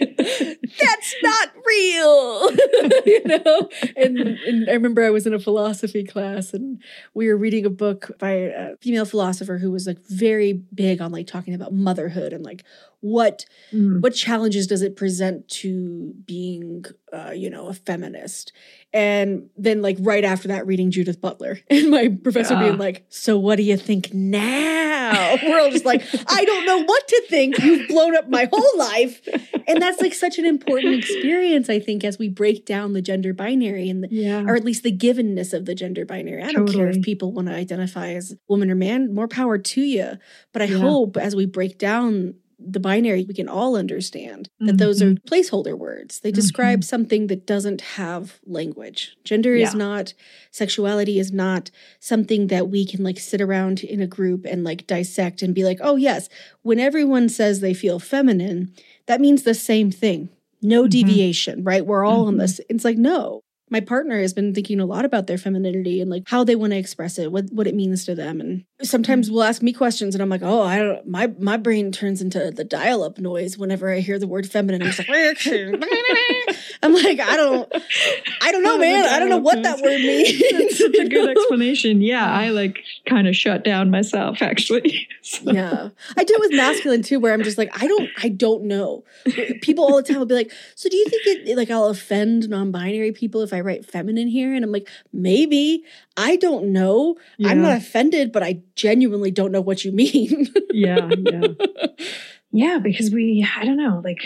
that's not real you know and, and i remember i was in a philosophy class and we were reading a book by a female philosopher who was like very big on like talking about motherhood and like what Mm. what challenges does it present to being uh, you know a feminist. And then like right after that reading judith butler and my professor Ah. being like so what do you think now? We're all just like i don't know what to think. You've blown up my whole life. And that's like such an important experience i think as we break down the gender binary and the, Yeah. or at least the givenness of the gender binary. I don't care if people want to identify as woman or man more power to you but i Yeah. hope as we break down the binary, we can all understand that those are Mm-hmm. placeholder words. They describe something that doesn't have language. Gender is not, sexuality is not something that we can like sit around in a group and like dissect and be like, oh, yes, when everyone says they feel feminine, that means the same thing. No Mm-hmm. deviation, right? We're all on this. It's like, no. My partner has been thinking a lot about their femininity and like how they want to express it, what what it means to them. And sometimes mm-hmm. will ask me questions and I'm like, oh, I don't my my brain turns into the dial-up noise whenever I hear the word feminine. I'm like I'm like, I don't I don't know, man. I don't know what that word means. That's such a good explanation. Yeah, I like kind of shut down myself actually. So- yeah i do it with masculine too where i'm just like i don't i don't know people all the time will be like so do you think it like i'll offend non-binary people if i write feminine here and i'm like maybe i don't know i'm not offended but i genuinely don't know what you mean yeah, yeah. Yeah, because we, I don't know, like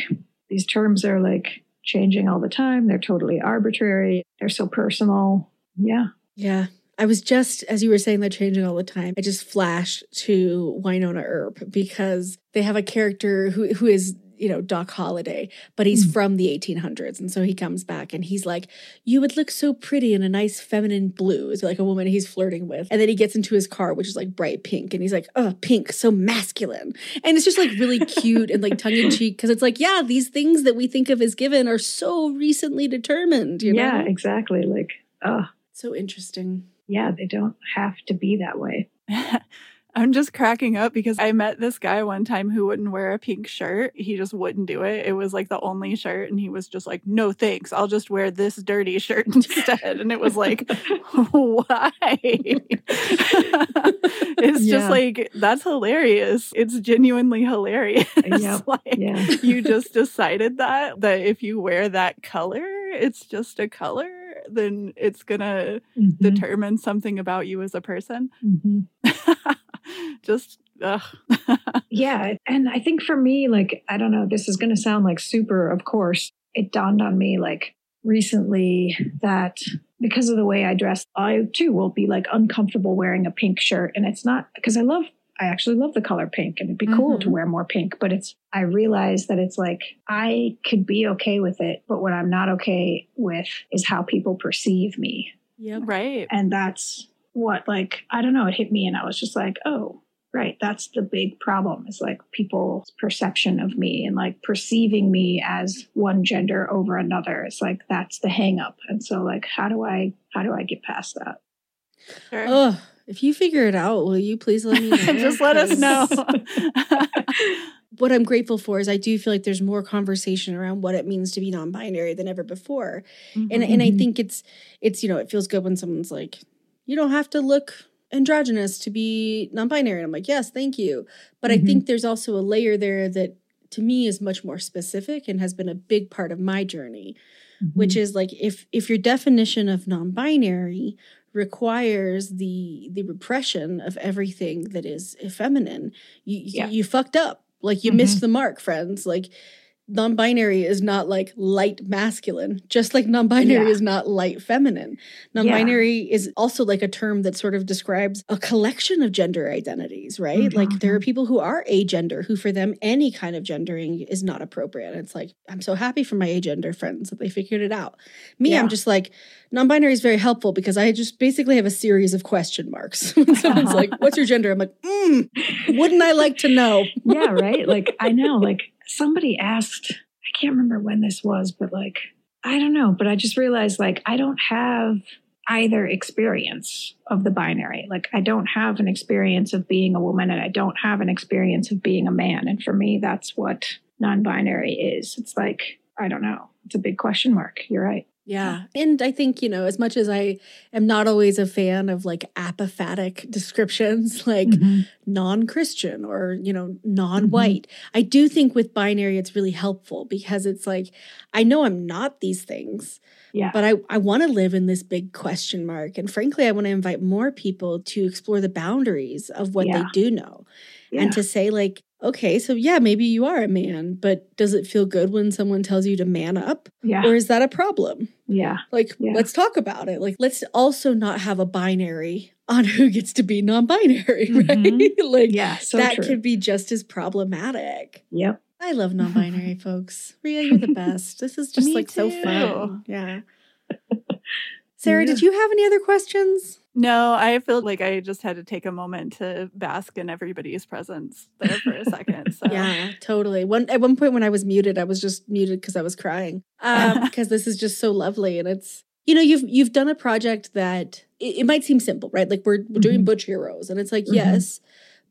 these terms are like changing all the time. They're totally arbitrary. They're so personal. Yeah. yeah I was just, as you were saying, they're changing all the time. I just flashed to Wynonna Earp because they have a character who who is, you know, Doc Holliday, but he's hmm. from the 1800s. And so he comes back and he's like, You would look so pretty in a nice feminine blue. Is like a woman he's flirting with. And then he gets into his car, which is like bright pink. And he's like, Oh, pink, so masculine. And it's just like really cute and like tongue in cheek because it's like, Yeah, these things that we think of as given are so recently determined, you know? yeah, exactly. Like, oh, So interesting. yeah, they don't have to be that way. I'm just cracking up because I met this guy one time who wouldn't wear a pink shirt. He just wouldn't do it. It was like the only shirt. And he was just like, no thanks. I'll just wear this dirty shirt instead. And it was like, why? it's Yeah. just like, that's hilarious. It's genuinely hilarious. Yep. like, Yeah. you just decided that, that if you wear that color, it's just a color, then it's going to Mhm. determine something about you as a person. Mhm. just ugh. Yeah. And I think for me, like, I don't know, this is going to sound like super, of course. It dawned on me like recently that because of the way I dress, I too will be like uncomfortable wearing a pink shirt. And it's not because I love, I actually love the color pink and it'd be cool to Mhm. wear more pink. But it's, I realize that it's like, I could be okay with it. But what I'm not okay with is how people perceive me. Yeah, Right. And that's what, like, I don't know, it hit me and I was just like, oh, right. That's the big problem is like people's perception of me and like perceiving me as one gender over another. It's like that's the hang up. And so, like, how do I, how do I get past that? Sure. Oh, if you figure it out, will you please let me know? Just let us know. what I'm grateful for is I do feel like there's more conversation around what it means to be non-binary than ever before. And and I Mhm. think it's it's you know, it feels good when someone's like, you don't have to look androgynous to be non-binary. And I'm like, yes, thank you. But I Mhm. think there's also a layer there that to me is much more specific and has been a big part of my journey, which is like if if your definition of non-binary requires the the repression of everything that is feminine, you you- Yeah. you fucked up. Like you Mhm. missed the mark, friends. Like non-binary is not like light masculine, just like non-binary Yeah. is not light feminine. Non-binary is also like a term that sort of describes a collection of gender identities, right? Like there are people who are agender who for them any kind of gendering is not appropriate. It's like I'm so happy for my agender friends that they figured it out. Me, Yeah. I'm just like non-binary is very helpful because I just basically have a series of question marks. when someone's like, "What's your gender?" I'm like, mm, "Wouldn't I like to know?" yeah, right. Like I know, like somebody asked, I can't remember when this was, but like I don't know, but I just realized like I don't have either experience of the binary. Like I don't have an experience of being a woman and I don't have an experience of being a man. And for me that's what non-binary is. It's like I don't know. It's a big question mark. You're right. Yeah. Uh, and I think, you know, as much as I am not always a fan of like apophatic descriptions, like mm-hmm. non Christian or, you know, mm-hmm. non white, I do think with binary, it's really helpful because it's like, I know I'm not these things. Yeah. But I, I want to live in this big question mark. And frankly, I want to invite more people to explore the boundaries of what Yeah. they do know Yeah. and to say, like, okay, so yeah, maybe you are a man, but does it feel good when someone tells you to man up? Yeah. Or is that a problem? Yeah. Like, Yeah. let's talk about it. Like, let's also not have a binary on who gets to be non binary, right? like, Mm-hmm. Yeah, so that true. could be just as problematic. Yep. I love non binary folks. Ria, you're the best. This is just like so fun. Yeah. Sarah, Yeah. did you have any other questions? No, I feel like I just had to take a moment to bask in everybody's presence there for a second. So Yeah, totally. One at one point when I was muted, I was just muted because I was crying. Um, because this is just so lovely, and it's you know you've you've done a project that it, it might seem simple, right? Like we're, we're doing Butch Heroes, and it's like Mhm. yes,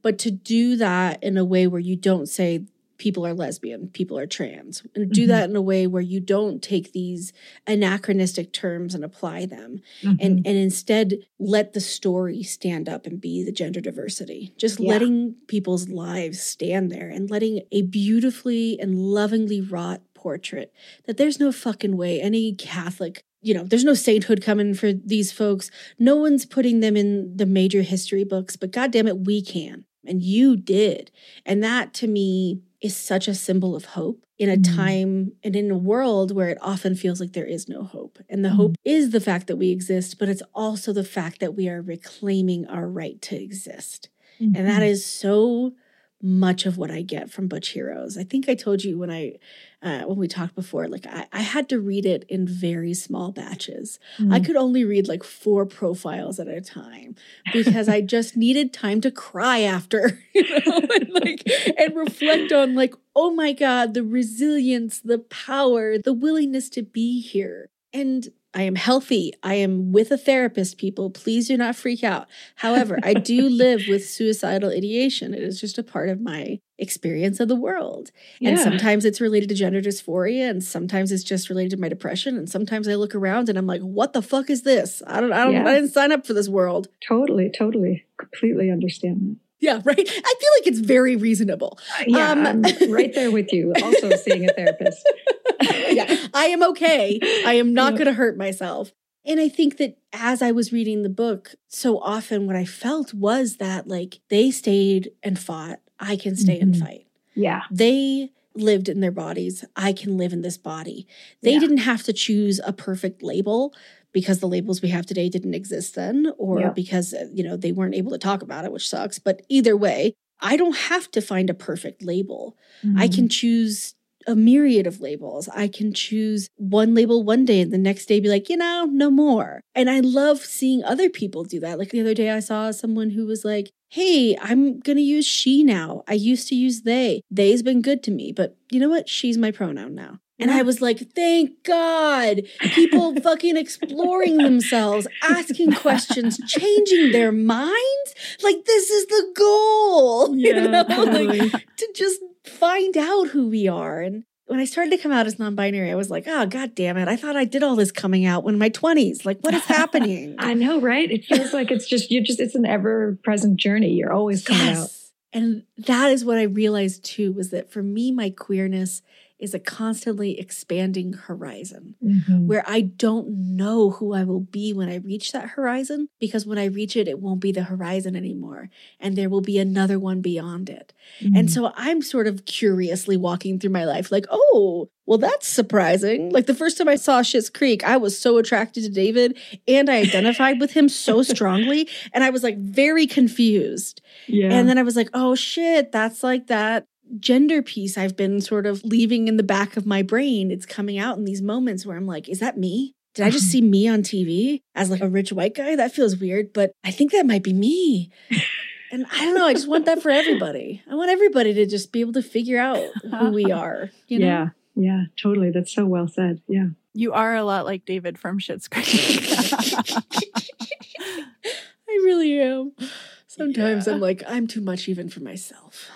but to do that in a way where you don't say people are lesbian, people are trans, and do Mhm. that in a way where you don't take these anachronistic terms and apply them, Mm-hmm. and and instead let the story stand up and be the gender diversity. Just Yeah. letting people's lives stand there and letting a beautifully and lovingly wrought portrait that there's no fucking way any Catholic you know, there's no sainthood coming for these folks. No one's putting them in the major history books, but God damn it, we can. And you did. And that to me is such a symbol of hope in a Mhm. time and in a world where it often feels like there is no hope. And the Mhm. hope is the fact that we exist, but it's also the fact that we are reclaiming our right to exist. And that Mhm. is so much of what I get from Butch Heroes. I think I told you when I uh, when we talked before, like I, I had to read it in very small batches. I Mm. could only read like four profiles at a time because I just needed time to cry after, you know, and like and reflect on like, oh my God, the resilience, the power, the willingness to be here. And I am healthy. I am with a therapist, people. Please do not freak out. However, I do live with suicidal ideation. It is just a part of my experience of the world. And sometimes it's related to gender dysphoria, and sometimes it's just related to my depression. And sometimes I look around and I'm like, what the fuck is this? I don't, I don't, Yeah. I didn't sign up for this world. Totally, totally, completely understand that. Yeah, right. I feel like it's very reasonable. that. Yeah, Um, I'm right there with you. Also seeing a therapist. yeah, I am okay. I am not going to hurt myself. And I think that as I was reading the book, so often what I felt was that like they stayed and fought. I can stay and Mhm. fight. Yeah. They lived in their bodies. I can live in this body. They Yeah. didn't have to choose a perfect label because the labels we have today didn't exist then or Yeah. because uh, you know they weren't able to talk about it which sucks but either way I don't have to find a perfect label. I Mhm. can choose a myriad of labels. I can choose one label one day and the next day be like, you know, no more. And I love seeing other people do that. Like the other day, I saw someone who was like, hey, I'm going to use she now. I used to use they. They's been good to me, but you know what? She's my pronoun now. And I was like, thank God. People fucking exploring themselves, asking questions, changing their minds. Like, this is the goal, you know, totally. like to just find out who we are. And when I started to come out as non binary, I was like, oh, God damn it. I thought I did all this coming out when my 20s. Like, what is happening? I know, right? It feels like it's just you're just it's an ever present journey. You're always coming out. And that is what I realized too was that for me, my queerness is a constantly expanding horizon Mhm. where I don't know who I will be when I reach that horizon because when I reach it, it won't be the horizon anymore. And there will be another one beyond it. And so I'm sort of curiously walking through my life like, oh, well, that's surprising. Like the first time I saw Schitt's Creek, I was so attracted to David and I identified with him so strongly. And I was like very confused. Yeah. And then I was like, oh shit, that's like that gender piece I've been sort of leaving in the back of my brain. It's coming out in these moments where I'm like, is that me? Did I just see me on TV as like a rich white guy? That feels weird, but I think that might be me. And I don't know. I just want that for everybody. I want everybody to just be able to figure out who we are. You know? Yeah. Yeah, totally. That's so well said. Yeah. You are a lot like David from Schitt's Creek. I really am. Sometimes I'm like, I'm too much even for myself.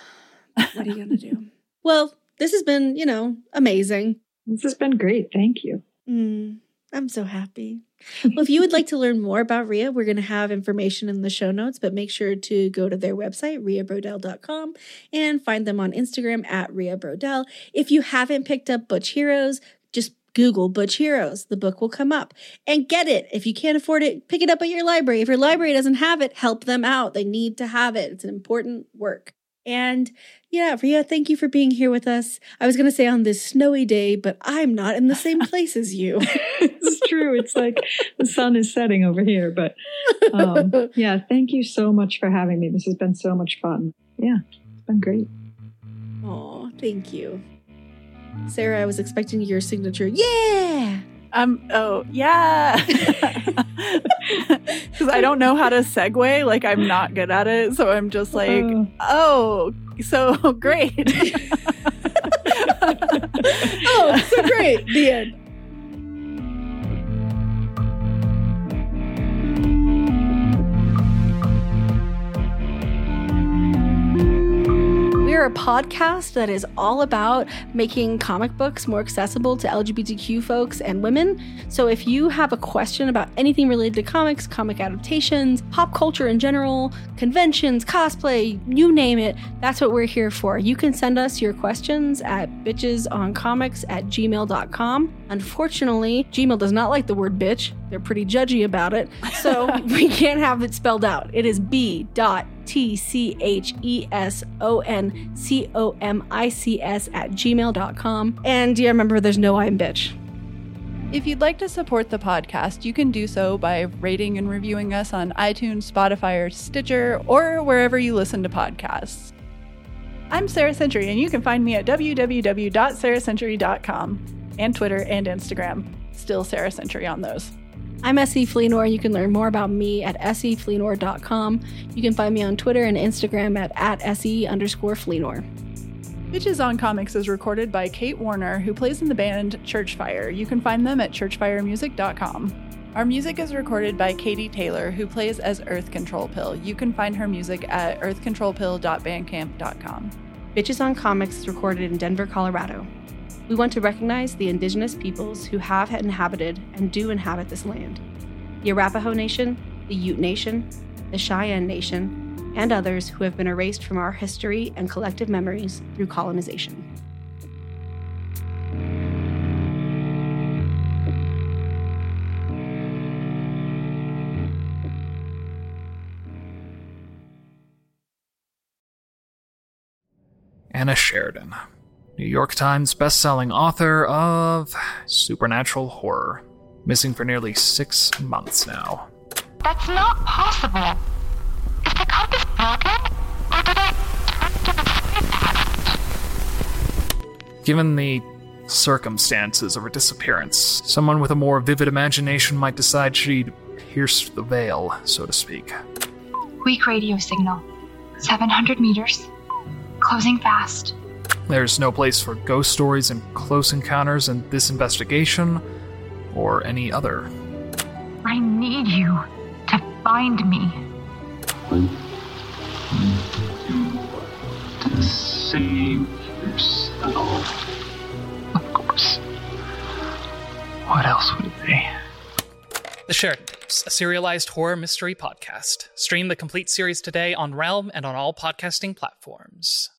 What are you going to do? Well, this has been, you know, amazing. This has been great. Thank you. Mm, I'm so happy. Well, if you would like to learn more about Ria, we're going to have information in the show notes, but make sure to go to their website, riabrodell.com, and find them on Instagram at Ria Brodell. If you haven't picked up Butch Heroes, just Google Butch Heroes. The book will come up and get it. If you can't afford it, pick it up at your library. If your library doesn't have it, help them out. They need to have it. It's an important work. And yeah, Ria, thank you for being here with us. I was going to say on this snowy day, but I'm not in the same place as you. it's true. It's like the sun is setting over here. But um, yeah, thank you so much for having me. This has been so much fun. Yeah, it's been great. Oh, thank you. Sarah, I was expecting your signature. Yeah. Um. Oh, yeah. Because I don't know how to segue. Like I'm not good at it, so I'm just like, oh, so great. oh, so great. The end. We're a podcast that is all about making comic books more accessible to LGBTQ folks and women. So if you have a question about anything related to comics, comic adaptations, pop culture in general, conventions, cosplay, you name it, that's what we're here for. You can send us your questions at bitchesoncomics at gmail.com. Unfortunately, Gmail does not like the word bitch. They're pretty judgy about it. So we can't have it spelled out. It is B dot T C H E S O N C O M I C S at gmail.com. And yeah, remember, there's no I in bitch. If you'd like to support the podcast, you can do so by rating and reviewing us on iTunes, Spotify, or Stitcher, or wherever you listen to podcasts. I'm Sarah Century, and you can find me at www.sarahcentury.com and Twitter and Instagram. Still Sarah Century on those. I'm SE Fleenor. You can learn more about me at sefleenor.com. You can find me on Twitter and Instagram at, at se underscore Fleenor. Bitches on Comics is recorded by Kate Warner, who plays in the band Churchfire. You can find them at churchfiremusic.com. Our music is recorded by Katie Taylor, who plays as Earth Control Pill. You can find her music at earthcontrolpill.bandcamp.com. Bitches on Comics is recorded in Denver, Colorado. We want to recognize the indigenous peoples who have inhabited and do inhabit this land the Arapaho Nation, the Ute Nation, the Cheyenne Nation, and others who have been erased from our history and collective memories through colonization. Anna Sheridan, New York Times bestselling author of supernatural horror, missing for nearly six months now. That's not possible. Is the compass broken? Or did I turn to the Given the circumstances of her disappearance, someone with a more vivid imagination might decide she'd pierced the veil, so to speak. Weak radio signal. 700 meters. Closing fast. There's no place for ghost stories and close encounters in this investigation, or any other. I need you to find me. To save yourself. Of course. What else would it be? The Sheridan Tapes, a serialized horror mystery podcast. Stream the complete series today on Realm and on all podcasting platforms.